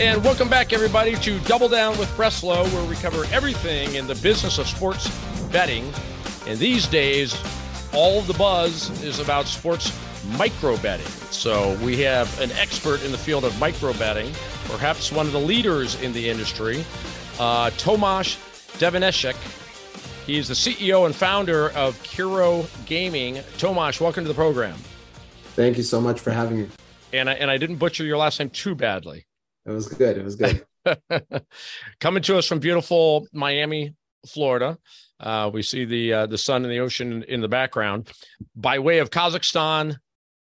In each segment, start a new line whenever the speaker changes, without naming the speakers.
And welcome back, everybody, to Double Down with Breslo, where we cover everything in the business of sports betting. And these days, all the buzz is about sports micro betting. So we have an expert in the field of micro betting, perhaps one of the leaders in the industry, uh, Tomash He is the CEO and founder of Kero Gaming. Tomash, welcome to the program.
Thank you so much for having me.
And I, and I didn't butcher your last name too badly.
It was good. It was good.
Coming to us from beautiful Miami, Florida. Uh, we see the uh, the sun and the ocean in the background. By way of Kazakhstan,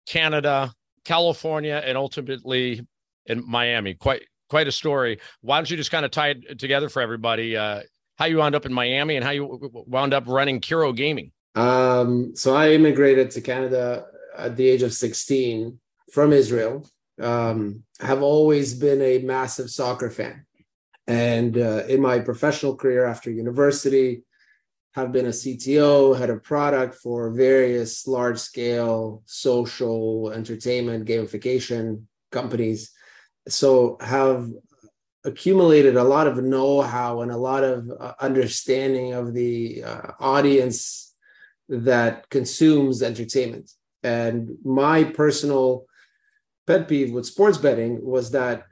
Canada, California, and ultimately in Miami. Quite quite a story. Why don't you just kind of tie it together for everybody? Uh, how you wound up in Miami and how you wound up running Kero Gaming?
Um, so I immigrated to Canada at the age of 16 from Israel um, have always been a massive soccer fan. And uh, in my professional career after university, have been a CTO, head of product for various large scale social entertainment gamification companies. So have accumulated a lot of know-how and a lot of uh, understanding of the uh, audience that consumes entertainment. And my personal pet peeve with sports betting was that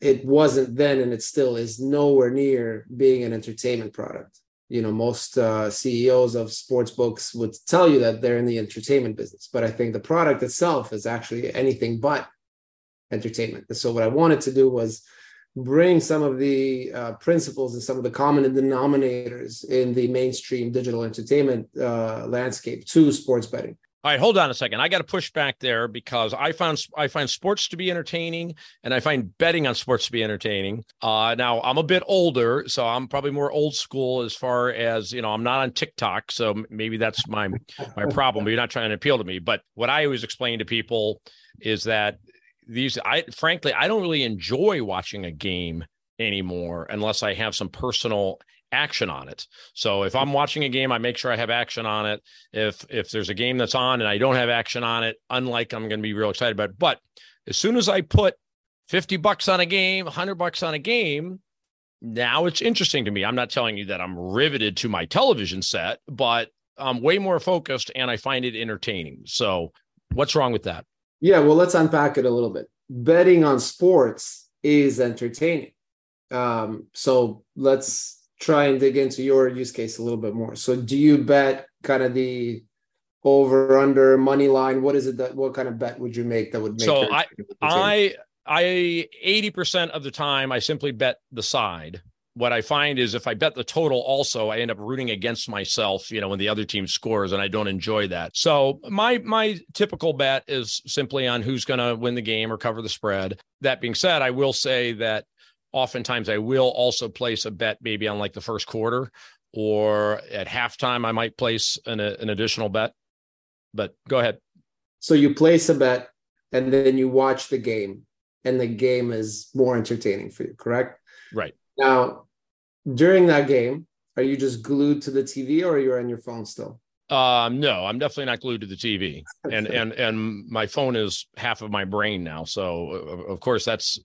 it wasn't then and it still is nowhere near being an entertainment product. You know most uh, ceos of sports books would tell you that they're in the entertainment business but i think the product itself is actually anything but entertainment. And so what i wanted to do was bring some of the uh, principles and some of the common denominators in the mainstream digital entertainment uh, landscape to sports betting
all right, hold on a second. I got to push back there because I found I find sports to be entertaining, and I find betting on sports to be entertaining. Uh, now I'm a bit older, so I'm probably more old school as far as you know. I'm not on TikTok, so maybe that's my my problem. But you're not trying to appeal to me. But what I always explain to people is that these, I frankly, I don't really enjoy watching a game anymore unless I have some personal action on it. So if I'm watching a game, I make sure I have action on it. If if there's a game that's on and I don't have action on it, unlike I'm going to be real excited about it. But as soon as I put 50 bucks on a game, 100 bucks on a game, now it's interesting to me. I'm not telling you that I'm riveted to my television set, but I'm way more focused and I find it entertaining. So what's wrong with that?
Yeah, well, let's unpack it a little bit. Betting on sports is entertaining. Um, so let's try and dig into your use case a little bit more. So do you bet kind of the over under money line? What is it that what kind of bet would you make that would make
so I I I 80% of the time I simply bet the side. What I find is if I bet the total also, I end up rooting against myself, you know, when the other team scores and I don't enjoy that. So my my typical bet is simply on who's going to win the game or cover the spread. That being said, I will say that oftentimes I will also place a bet maybe on like the first quarter or at halftime I might place an, a, an additional bet. But go ahead.
So you place a bet and then you watch the game and the game is more entertaining for you, correct?
Right.
Now, during that game, are you just glued to the TV or are you on your phone still?
Um, no, I'm definitely not glued to the TV, and and and my phone is half of my brain now. So of course that's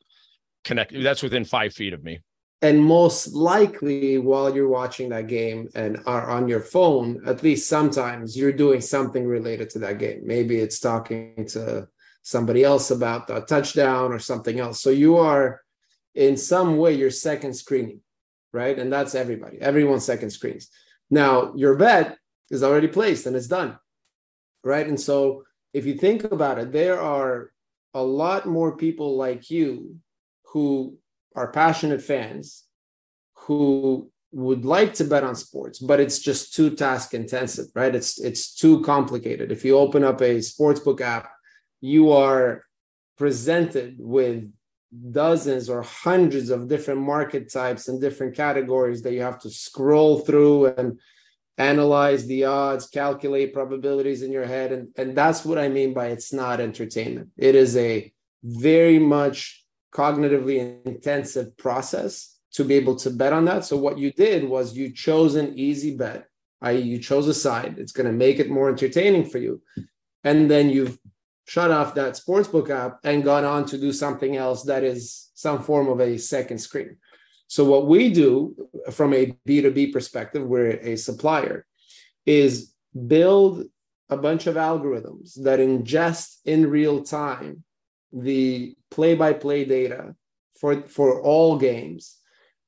connect. That's within five feet of me.
And most likely, while you're watching that game and are on your phone, at least sometimes you're doing something related to that game. Maybe it's talking to somebody else about the touchdown or something else. So you are, in some way, you're second screening, right? And that's everybody. Everyone second screens. Now your bet is already placed and it's done, right? And so if you think about it, there are a lot more people like you who are passionate fans who would like to bet on sports but it's just too task intensive right? It's it's too complicated. If you open up a sportsbook app you are presented with dozens or hundreds of different market types and different categories that you have to scroll through and analyze the odds calculate probabilities in your head. And, and that's what i mean by it's not entertainment. It is a very much cognitively intensive process to be able to bet on that. So what you did was you chose an easy bet, i.e., you chose a side. It's going to make it more entertaining for you, and then you've shut off that sportsbook app and gone on to do something else that is some form of a second screen. So what we do from a B2B perspective, we're a supplier, is build a bunch of algorithms that ingest in real time the play-by-play data for, for all games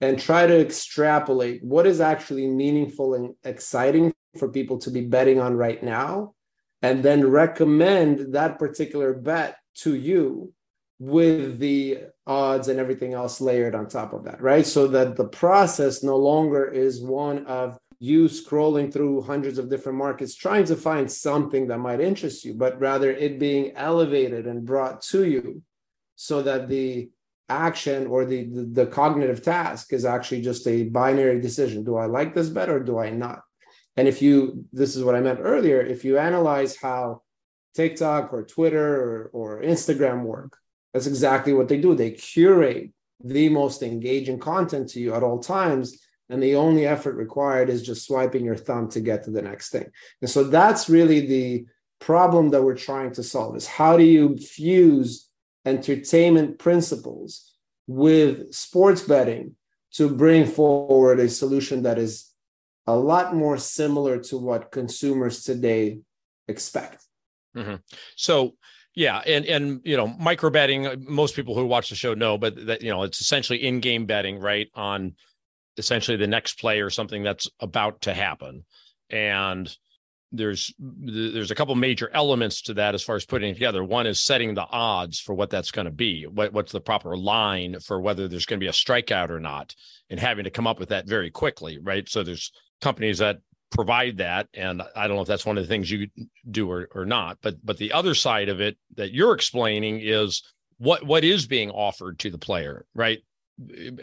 and try to extrapolate what is actually meaningful and exciting for people to be betting on right now and then recommend that particular bet to you with the odds and everything else layered on top of that, right? So that the process no longer is one of you scrolling through hundreds of different markets trying to find something that might interest you, but rather it being elevated and brought to you so that the action or the, the, the cognitive task is actually just a binary decision. Do I like this better or do I not? And if you, this is what I meant earlier, if you analyze how TikTok or Twitter or, or Instagram work, that's exactly what they do. They curate the most engaging content to you at all times. And the only effort required is just swiping your thumb to get to the next thing. And so that's really the problem that we're trying to solve is how do you fuse entertainment principles with sports betting to bring forward a solution that is a lot more similar to what consumers today expect.
Mm-hmm. So yeah, and and you know, micro betting. Most people who watch the show know, but that you know, it's essentially in-game betting, right? On essentially the next play or something that's about to happen, and there's there's a couple major elements to that as far as putting it together. One is setting the odds for what that's going to be. What what's the proper line for whether there's going to be a strikeout or not, and having to come up with that very quickly, right? So there's companies that provide that and i don't know if that's one of the things you do or, or not but but the other side of it that you're explaining is what what is being offered to the player right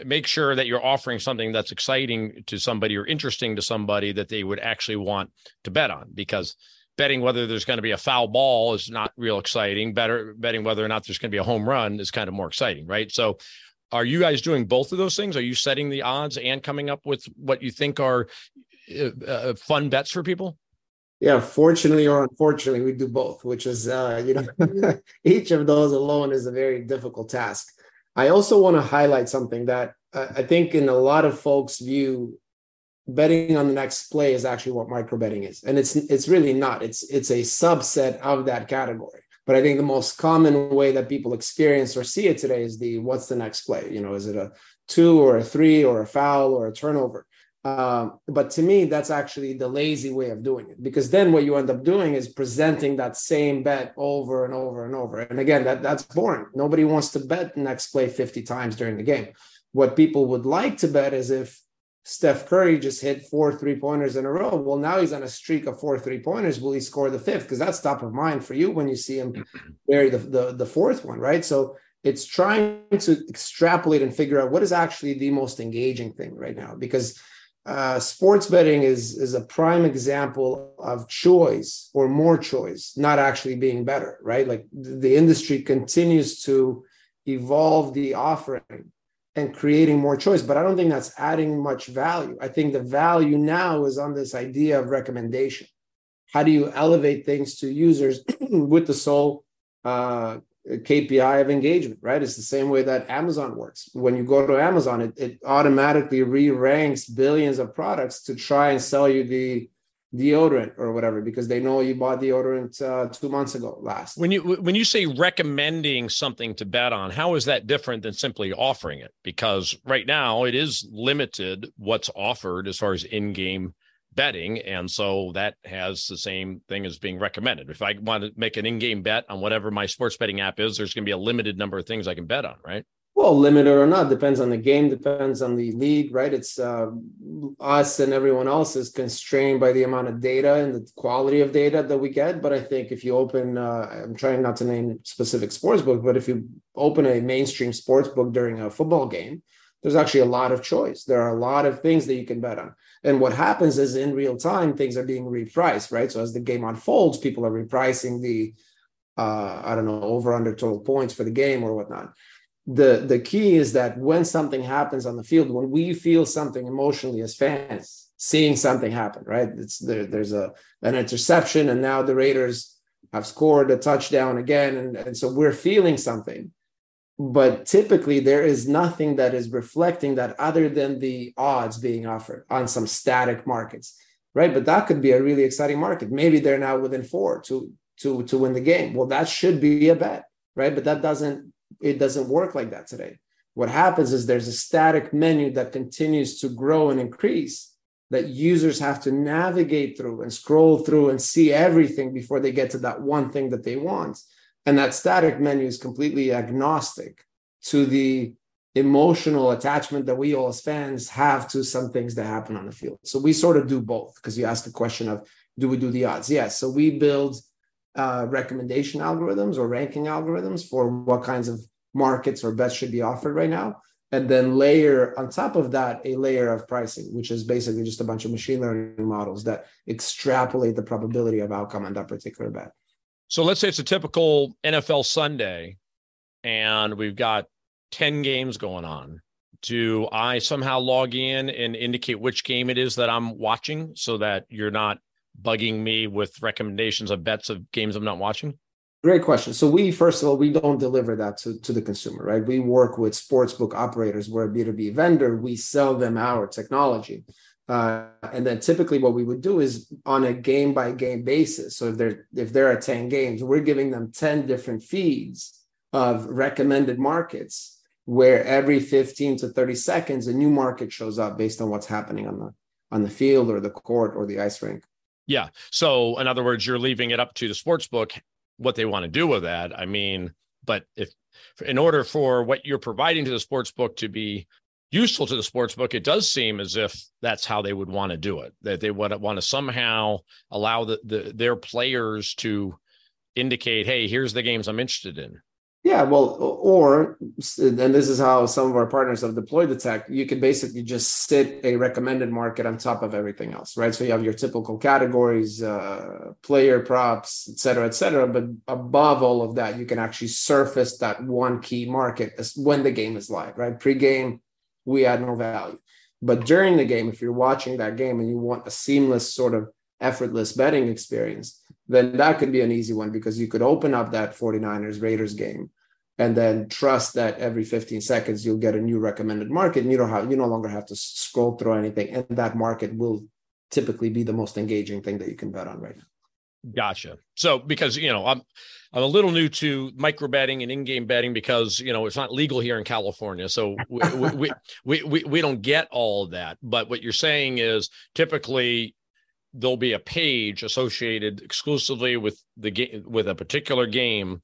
make sure that you're offering something that's exciting to somebody or interesting to somebody that they would actually want to bet on because betting whether there's going to be a foul ball is not real exciting better betting whether or not there's going to be a home run is kind of more exciting right so are you guys doing both of those things are you setting the odds and coming up with what you think are uh, uh, fun bets for people?
Yeah, fortunately or unfortunately, we do both, which is uh, you know each of those alone is a very difficult task. I also want to highlight something that uh, I think in a lot of folks' view, betting on the next play is actually what micro betting is, and it's it's really not. It's it's a subset of that category. But I think the most common way that people experience or see it today is the what's the next play? You know, is it a two or a three or a foul or a turnover? Um, but to me, that's actually the lazy way of doing it because then what you end up doing is presenting that same bet over and over and over. And again, that, that's boring. Nobody wants to bet next play 50 times during the game. What people would like to bet is if Steph Curry just hit four three pointers in a row. Well, now he's on a streak of four three pointers. Will he score the fifth? Because that's top of mind for you when you see him bury the, the, the fourth one, right? So it's trying to extrapolate and figure out what is actually the most engaging thing right now because uh, sports betting is is a prime example of choice or more choice, not actually being better, right? Like the industry continues to evolve the offering and creating more choice, but I don't think that's adding much value. I think the value now is on this idea of recommendation. How do you elevate things to users with the sole uh, KPI of engagement, right? It's the same way that Amazon works. When you go to Amazon, it, it automatically re-ranks billions of products to try and sell you the deodorant or whatever because they know you bought deodorant uh, two months ago last.
When you when you say recommending something to bet on, how is that different than simply offering it? Because right now it is limited what's offered as far as in-game betting. And so that has the same thing as being recommended. If I want to make an in game bet on whatever my sports betting app is, there's going to be a limited number of things I can bet on, right?
Well, limited or not depends on the game, depends on the league, right? It's uh, us and everyone else is constrained by the amount of data and the quality of data that we get. But I think if you open, uh, I'm trying not to name specific sports book, but if you open a mainstream sports book during a football game, there's actually a lot of choice. There are a lot of things that you can bet on. And what happens is in real time, things are being repriced, right? So as the game unfolds, people are repricing the, uh, I don't know, over under total points for the game or whatnot. The, the key is that when something happens on the field, when we feel something emotionally as fans, seeing something happen, right? It's there, there's a an interception, and now the Raiders have scored a touchdown again. And, and so we're feeling something. But typically, there is nothing that is reflecting that other than the odds being offered on some static markets, right? But that could be a really exciting market. Maybe they're now within four to to to win the game. Well, that should be a bet, right? But that doesn't it doesn't work like that today. What happens is there's a static menu that continues to grow and increase that users have to navigate through and scroll through and see everything before they get to that one thing that they want. And that static menu is completely agnostic to the emotional attachment that we all as fans have to some things that happen on the field. So we sort of do both because you asked the question of do we do the odds? Yes. So we build uh, recommendation algorithms or ranking algorithms for what kinds of markets or bets should be offered right now and then layer on top of that a layer of pricing which is basically just a bunch of machine learning models that extrapolate the probability of outcome on that particular bet
so let's say it's a typical nfl sunday and we've got 10 games going on do i somehow log in and indicate which game it is that i'm watching so that you're not bugging me with recommendations of bets of games i'm not watching
Great question. So we first of all we don't deliver that to, to the consumer, right? We work with sportsbook operators. We're a B2B vendor. We sell them our technology. Uh, and then typically what we would do is on a game by game basis. So if there if there are 10 games, we're giving them 10 different feeds of recommended markets where every 15 to 30 seconds a new market shows up based on what's happening on the on the field or the court or the ice rink.
Yeah. So in other words, you're leaving it up to the sports book what they want to do with that. I mean, but if in order for what you're providing to the sports book to be useful to the sports book, it does seem as if that's how they would want to do it. That they would want to somehow allow the, the their players to indicate, hey, here's the games I'm interested in.
Yeah, well, or and this is how some of our partners have deployed the tech. You can basically just sit a recommended market on top of everything else, right? So you have your typical categories, uh, player props, et cetera, et cetera. But above all of that, you can actually surface that one key market when the game is live, right? Pre-game, we add no value, but during the game, if you're watching that game and you want a seamless sort of effortless betting experience, then that could be an easy one because you could open up that 49ers Raiders game and then trust that every 15 seconds you'll get a new recommended market and you don't have you no longer have to scroll through anything and that market will typically be the most engaging thing that you can bet on right now
Gotcha. So because you know I'm I'm a little new to micro betting and in-game betting because you know it's not legal here in California, so we we, we, we we don't get all of that. But what you're saying is typically there'll be a page associated exclusively with the game with a particular game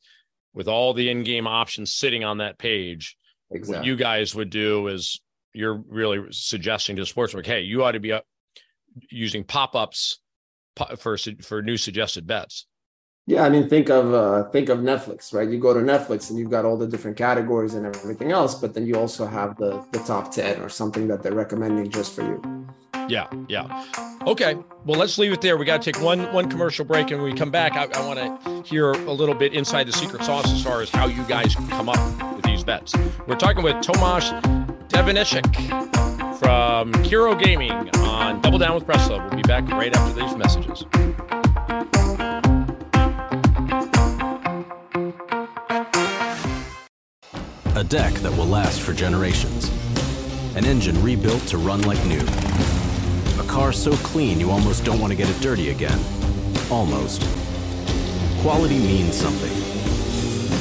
with all the in-game options sitting on that page exactly. what you guys would do is you're really suggesting to the sportsbook hey you ought to be up using pop-ups for for new suggested bets
yeah, I mean, think of uh, think of Netflix, right? You go to Netflix and you've got all the different categories and everything else, but then you also have the the top ten or something that they're recommending just for you.
Yeah, yeah. Okay, well, let's leave it there. We got to take one one commercial break, and when we come back, I, I want to hear a little bit inside the secret sauce as far as how you guys come up with these bets. We're talking with Tomash Devenishek from Kero Gaming on Double Down with Breslo. We'll be back right after these messages.
A deck that will last for generations. An engine rebuilt to run like new. A car so clean you almost don't want to get it dirty again. Almost. Quality means something.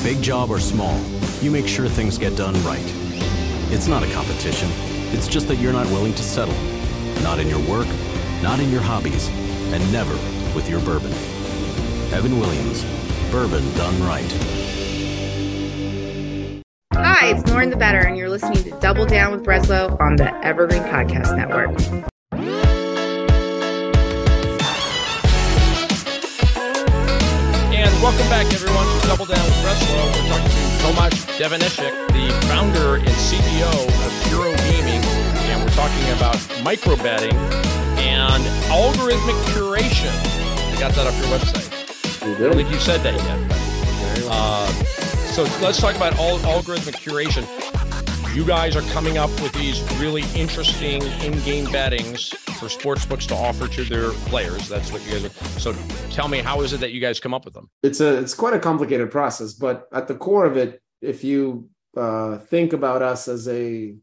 Big job or small, you make sure things get done right. It's not a competition. It's just that you're not willing to settle. Not in your work, not in your hobbies, and never with your bourbon. Evan Williams, bourbon done right.
Hi, it's Lauren the Better, and you're listening to Double Down with Breslo on the Evergreen Podcast Network.
And welcome back, everyone, to Double Down with Breslo. We're talking to Tomash Devenishek, the founder and CEO of Kero Gaming, and we're talking about micro betting and algorithmic curation. We got that off your website. I don't think you said that yet. Uh, so let's talk about all, algorithmic curation. You guys are coming up with these really interesting in-game bettings for sports books to offer to their players. That's what you guys. Are. So tell me, how is it that you guys come up with them?
It's a it's quite a complicated process, but at the core of it, if you uh, think about us as a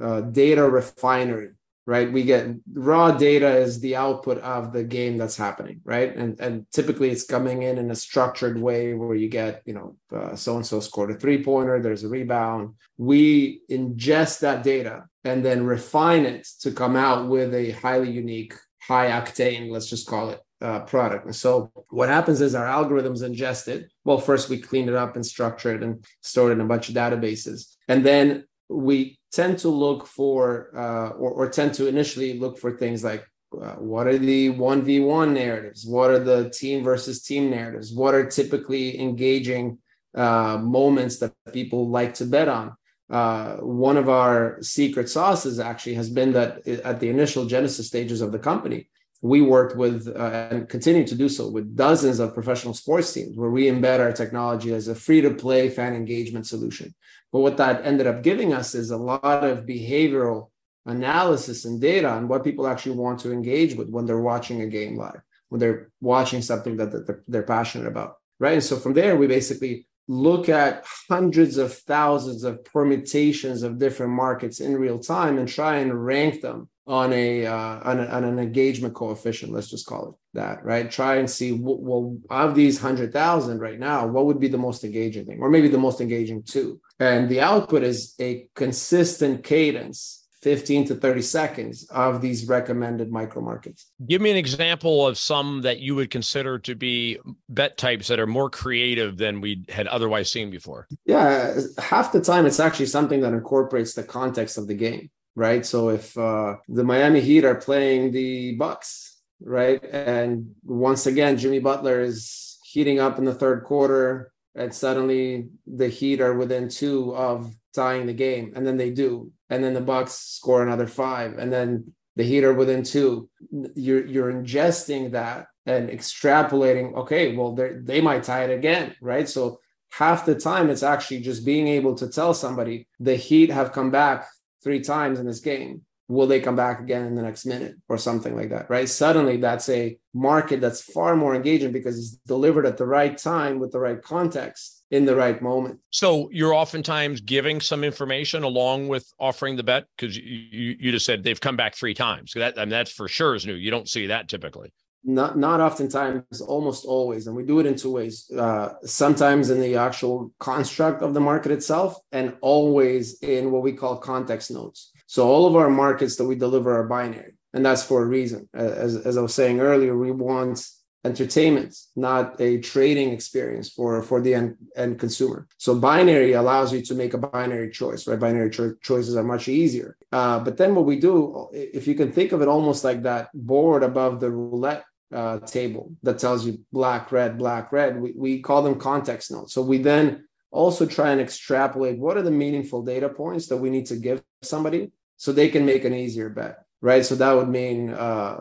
uh, data refinery right we get raw data is the output of the game that's happening right and and typically it's coming in in a structured way where you get you know so and so scored a three pointer there's a rebound we ingest that data and then refine it to come out with a highly unique high octane let's just call it uh, product. And so what happens is our algorithms ingest it. Well, first we clean it up and structure it and store it in a bunch of databases. And then we tend to look for uh, or, or, tend to initially look for things like uh, what are the 1v1 narratives? What are the team versus team narratives? What are typically engaging uh, moments that people like to bet on? Uh, one of our secret sauces actually has been that at the initial genesis stages of the company we worked with uh, and continue to do so with dozens of professional sports teams where we embed our technology as a free to play fan engagement solution. But what that ended up giving us is a lot of behavioral analysis and data on what people actually want to engage with when they're watching a game live, when they're watching something that they're, passionate about. Right. And so from there, we basically look at hundreds of thousands of permutations of different markets in real time and try and rank them on a, uh, on, a, on an engagement coefficient let's just call it that right try and see well of these 100000 right now what would be the most engaging thing or maybe the most engaging two and the output is a consistent cadence 15 to 30 seconds of these recommended micro markets.
Give me an example of some that you would consider to be bet types that are more creative than we had otherwise seen before.
Yeah, half the time it's actually something that incorporates the context of the game right? So if uh, the Miami Heat are playing the Bucks, right, and once again Jimmy Butler is heating up in the third quarter, and suddenly the Heat are within two of tying the game, and then they do, and then the Bucks score another five, and then the Heat are within two. You're you're ingesting that and extrapolating. Okay, well they they might tie it again, right? So half the time it's actually just being able to tell somebody the Heat have come back three times in this game will they come back again in the next minute or something like that right? Suddenly that's a market that's far more engaging because it's delivered at the right time with the right context in the right moment.
So you're oftentimes giving some information along with offering the bet? Because you, you just said they've come back three times. That I mean, that's for sure is new. You don't see that typically
not not oftentimes almost always and we do it in two ways uh, sometimes in the actual construct of the market itself and always in what we call context nodes. So all of our markets that we deliver are binary and that's for a reason. As, as i was saying earlier we want entertainment not a trading experience for for the end, end consumer. So binary allows you to make a binary choice right? Binary cho- choices are much easier. Uh, but then what we do if you can think of it almost like that board above the roulette uh, table that tells you black, red, black, red. We, we call them context notes. So we then also try and extrapolate what are the meaningful data points that we need to give somebody so they can make an easier bet, right? So that would mean uh,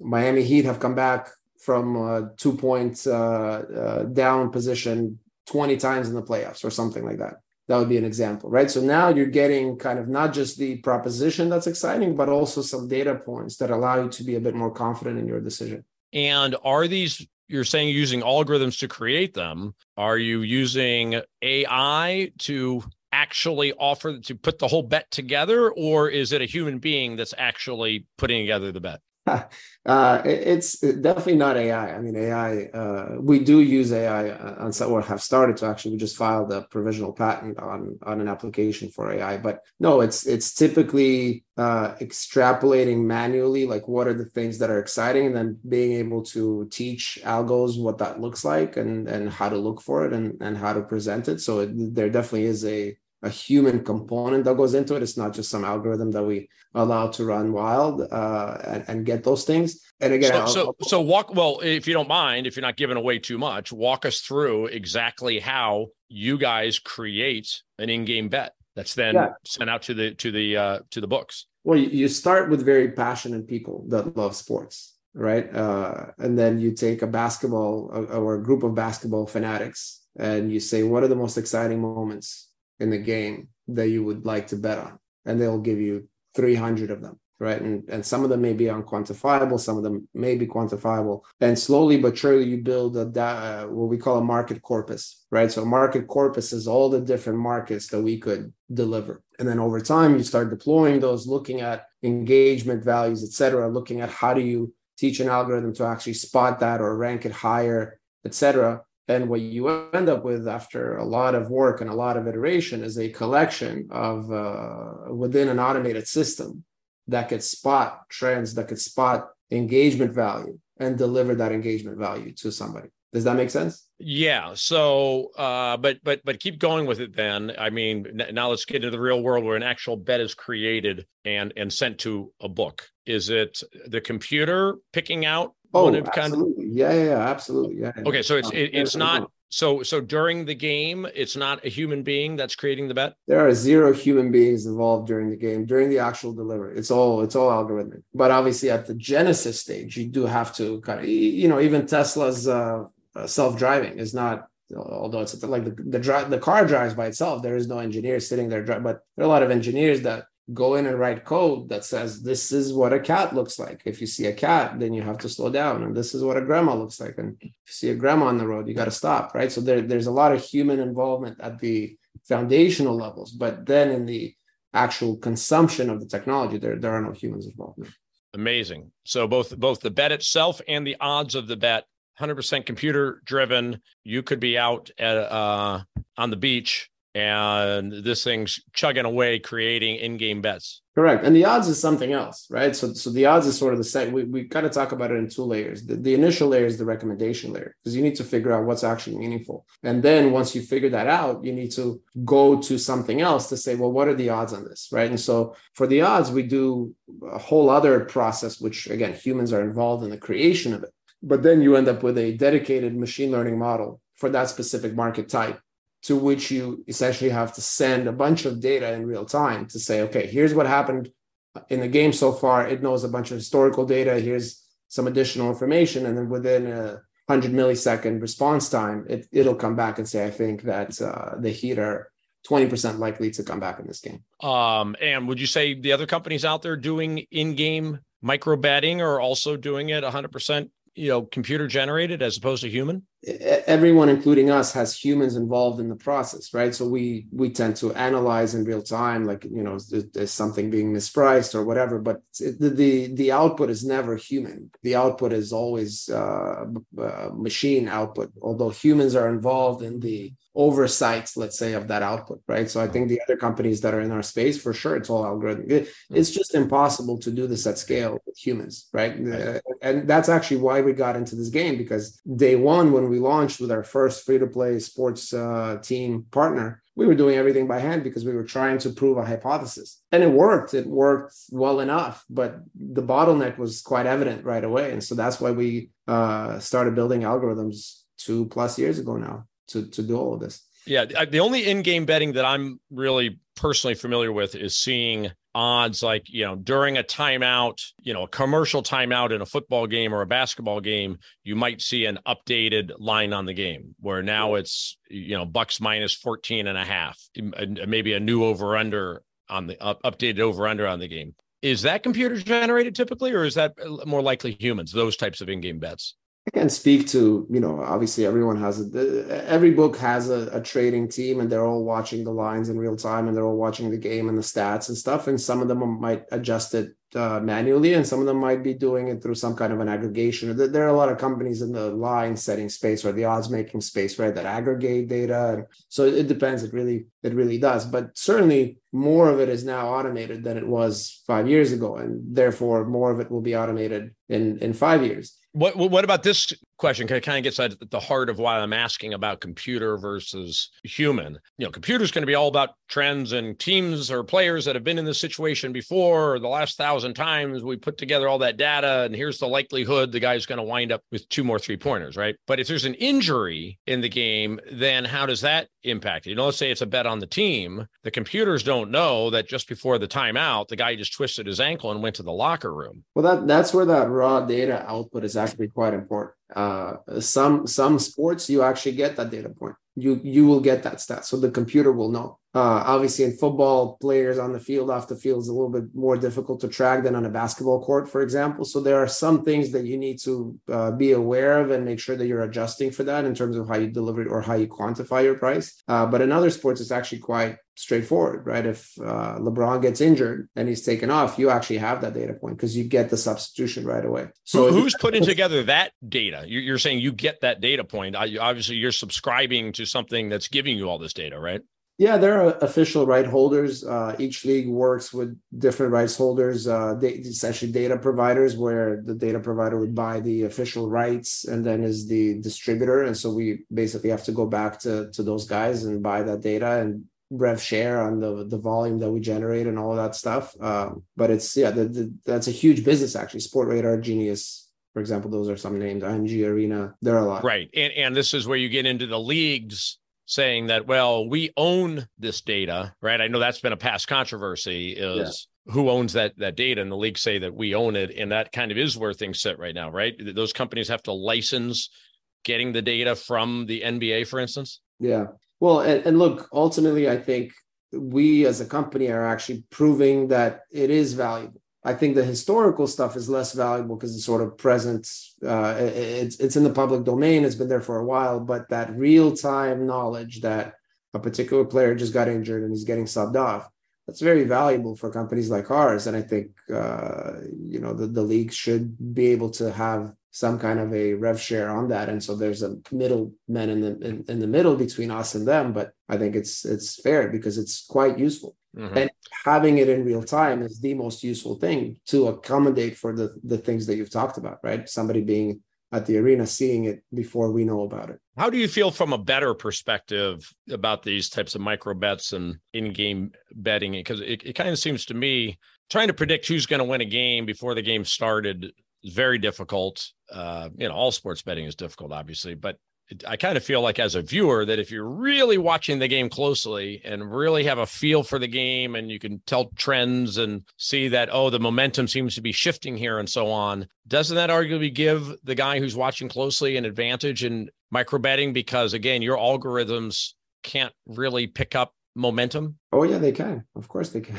Miami Heat have come back from a two point uh, uh, down position 20 times in the playoffs or something like that. That would be an example, right? So now you're getting kind of not just the proposition that's exciting, but also some data points that allow you to be a bit more confident in your decision.
And are these you're saying using algorithms to create them? Are you using AI to actually offer to put the whole bet together, or is it a human being that's actually putting together the bet?
uh, it's definitely not AI. I mean, AI. Uh, we do use AI on some, or have started to actually. We just filed a provisional patent on on an application for AI. But no, it's it's typically uh, extrapolating manually, like what are the things that are exciting, and then being able to teach algos what that looks like and and how to look for it and and how to present it. So it, there definitely is a a human component that goes into it. It's not just some algorithm that we allow to run wild uh, and, and, get those things. And again,
so, so, so walk. Well, if you don't mind, if you're not giving away too much, walk us through exactly how you guys create an in-game bet that's then yeah. sent out to the to the uh, to the books.
Well, you start with very passionate people that love sports right? Uh, and then you take a basketball or a group of basketball fanatics and you say, what are the most exciting moments in the game that you would like to bet on and they'll give you 300 of them right? And and some of them may be unquantifiable, some of them may be quantifiable. And slowly but surely, you build a uh, what we call a market corpus, right? So market corpus is all the different markets that we could deliver. And then over time, you start deploying those, looking at engagement values, et cetera, looking at how do you teach an algorithm to actually spot that or rank it higher, et cetera. And what you end up with after a lot of work and a lot of iteration is a collection of uh, within an automated system that could spot trends, that could spot engagement value and deliver that engagement value to somebody. Does that make sense?
Yeah. So, uh, but but but keep going with it. Then, I mean, now let's get into the real world where an actual bet is created and and sent to a book. Is it the computer picking out?
Oh, absolutely. Kind of... yeah, yeah, yeah, absolutely. Yeah.
Okay, so it's it, it's not so so during the game, it's not a human being that's creating the bet.
There are zero human beings involved during the game, during the actual delivery. It's all it's all algorithmic. But obviously, at the genesis stage, you do have to kind of you know even Tesla's uh, uh self driving is not although it's like the the, the car drives by itself. There is no engineer sitting there, but there are a lot of engineers that go in and write code that says this is what a cat looks like. If you see a cat, then you have to slow down, and this is what a grandma looks like. And if you see a grandma on the road, you got to stop, right? So there, there's a lot of human involvement at the foundational levels, but then in the actual consumption of the technology, there there are no humans involved.
Amazing. So both both the bet itself and the odds of the bet, 100% computer driven. You could be out at uh, on the beach and this thing's chugging away creating in-game bets.
Correct. And the odds is something else right? So so the odds is sort of the same. We, we kind of talk about it in two layers. The, the initial layer is the recommendation layer because you need to figure out what's actually meaningful. And then once you figure that out you need to go to something else to say well what are the odds on this right? And so for the odds we do a whole other process which again humans are involved in the creation of it. But then you end up with a dedicated machine learning model for that specific market type to which you essentially have to send a bunch of data in real time to say, okay, here's what happened in the game so far. It knows a bunch of historical data. Here's some additional information. And then within a 100 millisecond response time, it, it'll come back and say, I think that uh, the Heat are 20% likely to come back in this game.
Um, and would you say the other companies out there doing in game micro betting are also doing it 100% you know computer generated as opposed to human
everyone including us has humans involved in the process right so we we tend to analyze in real time like you know there's something being mispriced or whatever but the the, the output is never human the output is always uh, uh, machine output although humans are involved in the oversights, let's say, of that output, right? So I think the other companies that are in our space, for sure, it's all algorithm It, it's just impossible to do this at scale with humans, right? right? And that's actually why we got into this game because day one, when we launched with our first free to play sports uh, team partner, we were doing everything by hand because we were trying to prove a hypothesis. And it worked. It worked well enough but the bottleneck was quite evident right away. And so that's why we uh, started building algorithms two plus years ago now to to do all of this.
Yeah, the only in-game betting that I'm really personally familiar with is seeing odds like you know during a timeout you know a commercial timeout in a football game or a basketball game you might see an updated line on the game where now it's you know bucks minus 14 and a half maybe a new over under on the uh, updated over under on the game. Is that computer generated typically or is that more likely humans those types of in-game bets
I can speak to, you know, obviously everyone has a, every book has a, a, trading team and they're all watching the lines in real time and they're all watching the game and the stats and stuff. And some of them might adjust it uh, manually and some of them might be doing it through some kind of an aggregation. There are a lot of companies in the line setting space or the odds making space, right, that aggregate data. So it depends. It really, it really does. But certainly more of it is now automated than it was five years ago. And therefore more of it will be automated in, in five years
what what about this question? Kind of gets at the heart of why I'm asking about computer versus human. You know, computer's going to be all about trends and teams or players that have been in this situation before. the last thousand times we put together all that data, and here's the likelihood the guy's going to wind up with two more three pointers, right? But if there's an injury in the game, then how does that impact it? You know, let's say it's a bet on the team. The computers don't know that just before the timeout, the guy just twisted his ankle and went to the locker room.
Well, that that's where that raw data output is actually quite important. Uh, some some sports you actually get that data point, you you will get that stat. So the computer will know. Uh, obviously, in football, players on the field, off the field is a little bit more difficult to track than on a basketball court, for example. So there are some things that you need to uh, be aware of and make sure that you're adjusting for that in terms of how you deliver it or how you quantify your price. Uh, but in other sports, it's actually quite straightforward, right? If uh, LeBron gets injured and he's taken off, you actually have that data point because you get the substitution right away.
So who's putting together that data? You're saying you get that data point. Obviously, you're subscribing to something that's giving you all this data, right?
Yeah, there are official right holders. Uh, each league works with different rights holders, uh, they, essentially data providers, where the data provider would buy the official rights and then is the distributor. And so we basically have to go back to, to those guys and buy that data and rev share on the the volume that we generate and all of that stuff. Um, but it's yeah, the, the, that's a huge business actually. Sportradar, Genius, for example, those are some names. IMG Arena, there are a lot.
Right, and and this is where you get into the leagues saying that well we own this data right? I know that's been a past controversy is yeah. who owns that that data and the league say that we own it and that kind of is where things sit right now right? Those companies have to license getting the data from the nba for instance?
Yeah. Well and, and look ultimately i think we as a company are actually proving that it is valuable I think the historical stuff is less valuable because it's sort of present. Uh, it's it's in the public domain. It's been there for a while, but that real time knowledge that a particular player just got injured and he's getting subbed off, that's very valuable for companies like ours. And I think uh, you know the, the league should be able to have some kind of a rev share on that. And so there's a middleman in the in, in the middle between us and them. But I think it's it's fair because it's quite useful. Mm-hmm. And having it in real time is the most useful thing to accommodate for the, the things that you've talked about, right? Somebody being at the arena seeing it before we know about it.
How do you feel from a better perspective about these types of micro bets and in-game betting? Because it, it kind of seems to me trying to predict who's going to win a game before the game started is very difficult. Uh, you know, all sports betting is difficult, obviously, but I kind of feel like as a viewer that if you're really watching the game closely and really have a feel for the game and you can tell trends and see that oh the momentum seems to be shifting here and so on doesn't that arguably give the guy who's watching closely an advantage in micro betting because again your algorithms can't really pick up momentum?
Oh yeah, they can. Of course they can.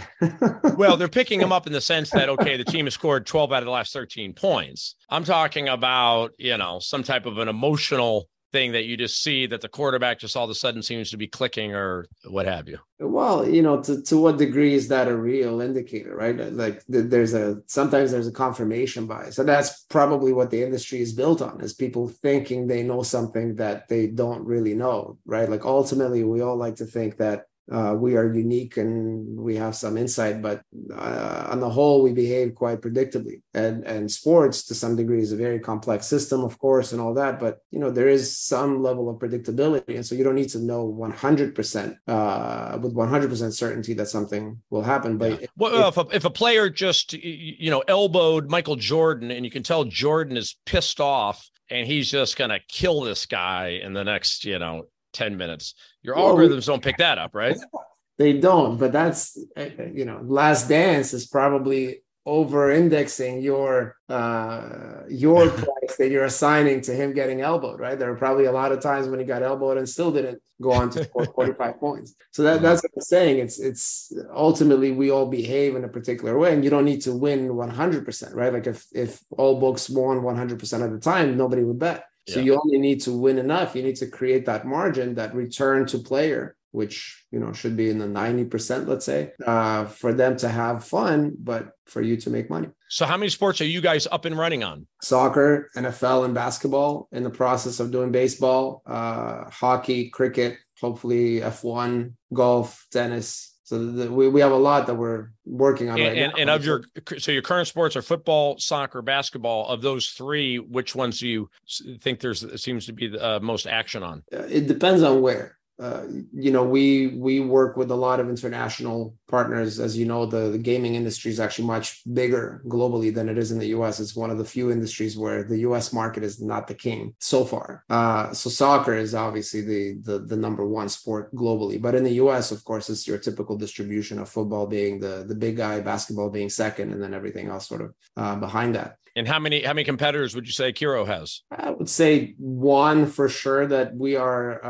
well, they're picking them up in the sense that okay, the team has scored 12 out of the last 13 points. I'm talking about, you know, some type of an emotional thing that you just see that the quarterback just all of a sudden seems to be clicking or what have you?
Well, you know, to, to what degree is that a real indicator, right? Like there's a sometimes there's a confirmation bias. And that's probably what the industry is built on is people thinking they know something that they don't really know, right? Like ultimately we all like to think that uh, we are unique and we have some insight, but uh, on the whole, we behave quite predictably. And and sports, to some degree, is a very complex system, of course, and all that. But you know, there is some level of predictability, and so you don't need to know 100 uh, percent with 100 percent certainty that something will happen. But
yeah. well, if, a, if a player just you know elbowed Michael Jordan, and you can tell Jordan is pissed off and he's just going to kill this guy in the next, you know, 10 minutes. Your well, algorithms don't pick that up, right?
They don't, but that's, you know, Last Dance is probably over indexing your uh your price that you're assigning to him getting elbowed right? There are probably a lot of times when he got elbowed and still didn't go on to score 45 points. So that, that's what i'm saying. It's it's ultimately we all behave in a particular way and you don't need to win 100% right? Like if if all books won 100% of the time nobody would bet so yeah. you only need to win enough. You need to create that margin, that return to player, which you know should be in the 90%, let's say, uh, for them to have fun, but for you to make money.
So how many sports are you guys up and running on?
Soccer, NFL, and basketball. In the process of doing baseball, uh, hockey, cricket, hopefully F1, golf, tennis, so the, we, we have a lot that we're working on
and,
right
and,
now.
And of your so your current sports are football, soccer, basketball. Of those three, which ones do you think there's seems to be the uh, most action on?
Uh, it depends on where uh, you know we we work with a lot of international partners. As you know the, the gaming industry is actually much bigger globally than it is in the us it's one of the few industries where the us market is not the king so far. Uh, so soccer is obviously the, the the number one sport globally. But in the us of course it's your typical distribution of football being the the big guy basketball being second and then everything else sort of uh, behind that.
And how many how many competitors would you say Kero has?
I would say one for sure that we are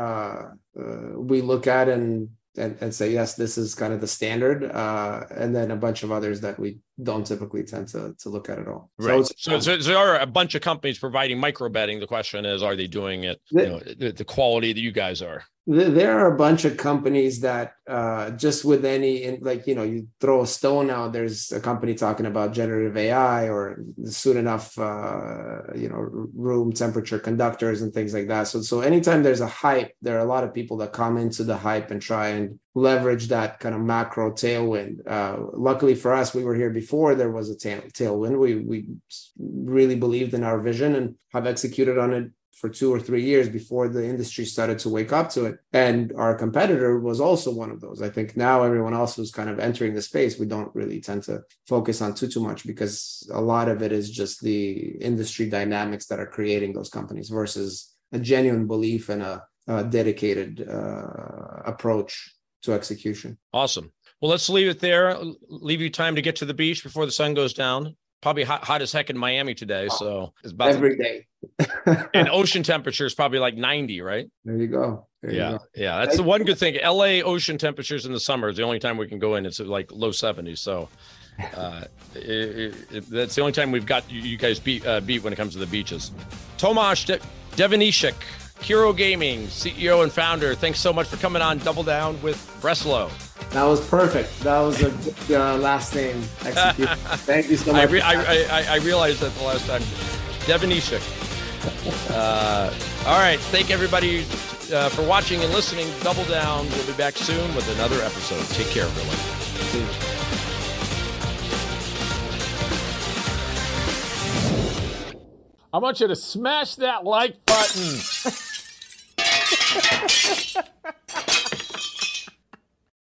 uh, we look at and, and and say yes, this is kind of the standard, uh, and then a bunch of others that we don't typically tend to to look at at all.
Right. So, so, so, there are a bunch of companies providing micro betting. The question is, are they doing it? The, you know, the, the quality that you guys are
there are a bunch of companies that uh, just with any like you know you throw a stone out there's a company talking about generative ai or soon enough uh, you know room temperature conductors and things like that. So so anytime there's a hype there are a lot of people that come into the hype and try and leverage that kind of macro tailwind. Uh, luckily for us we were here before there was a tailwind. We we really believed in our vision and have executed on it for two or three years before the industry started to wake up to it. And our competitor was also one of those. I think now everyone else who's kind of entering the space, we don't really tend to focus on too too much because a lot of it is just the industry dynamics that are creating those companies versus a genuine belief and a, a dedicated uh, approach to execution.
Awesome. Well, let's leave it there. Leave you time to get to the beach before the sun goes down probably hot, hot, as heck in Miami today. So
it's about every to, day.
and ocean temperature is probably like 90, right?
There you go. There
yeah.
You go.
Yeah. That's the one good thing. LA ocean temperatures in the summer is the only time we can go in. It's like low 70s. So uh, it, it, it, that's the only time we've got you, you guys beat, uh, beat when it comes to the beaches. Tomash De- Devenishek, Kero Gaming, CEO and founder. Thanks so much for coming on Double Down with Breslo.
That was perfect. That was a good uh, last name. Thank you so much.
I, re- I, I, I, realized that the last time. Devenishek. Uh, all right. Thank everybody uh, for watching and listening. Double down. We'll be back soon with another episode. Take care, everyone.
I want you to smash that like button.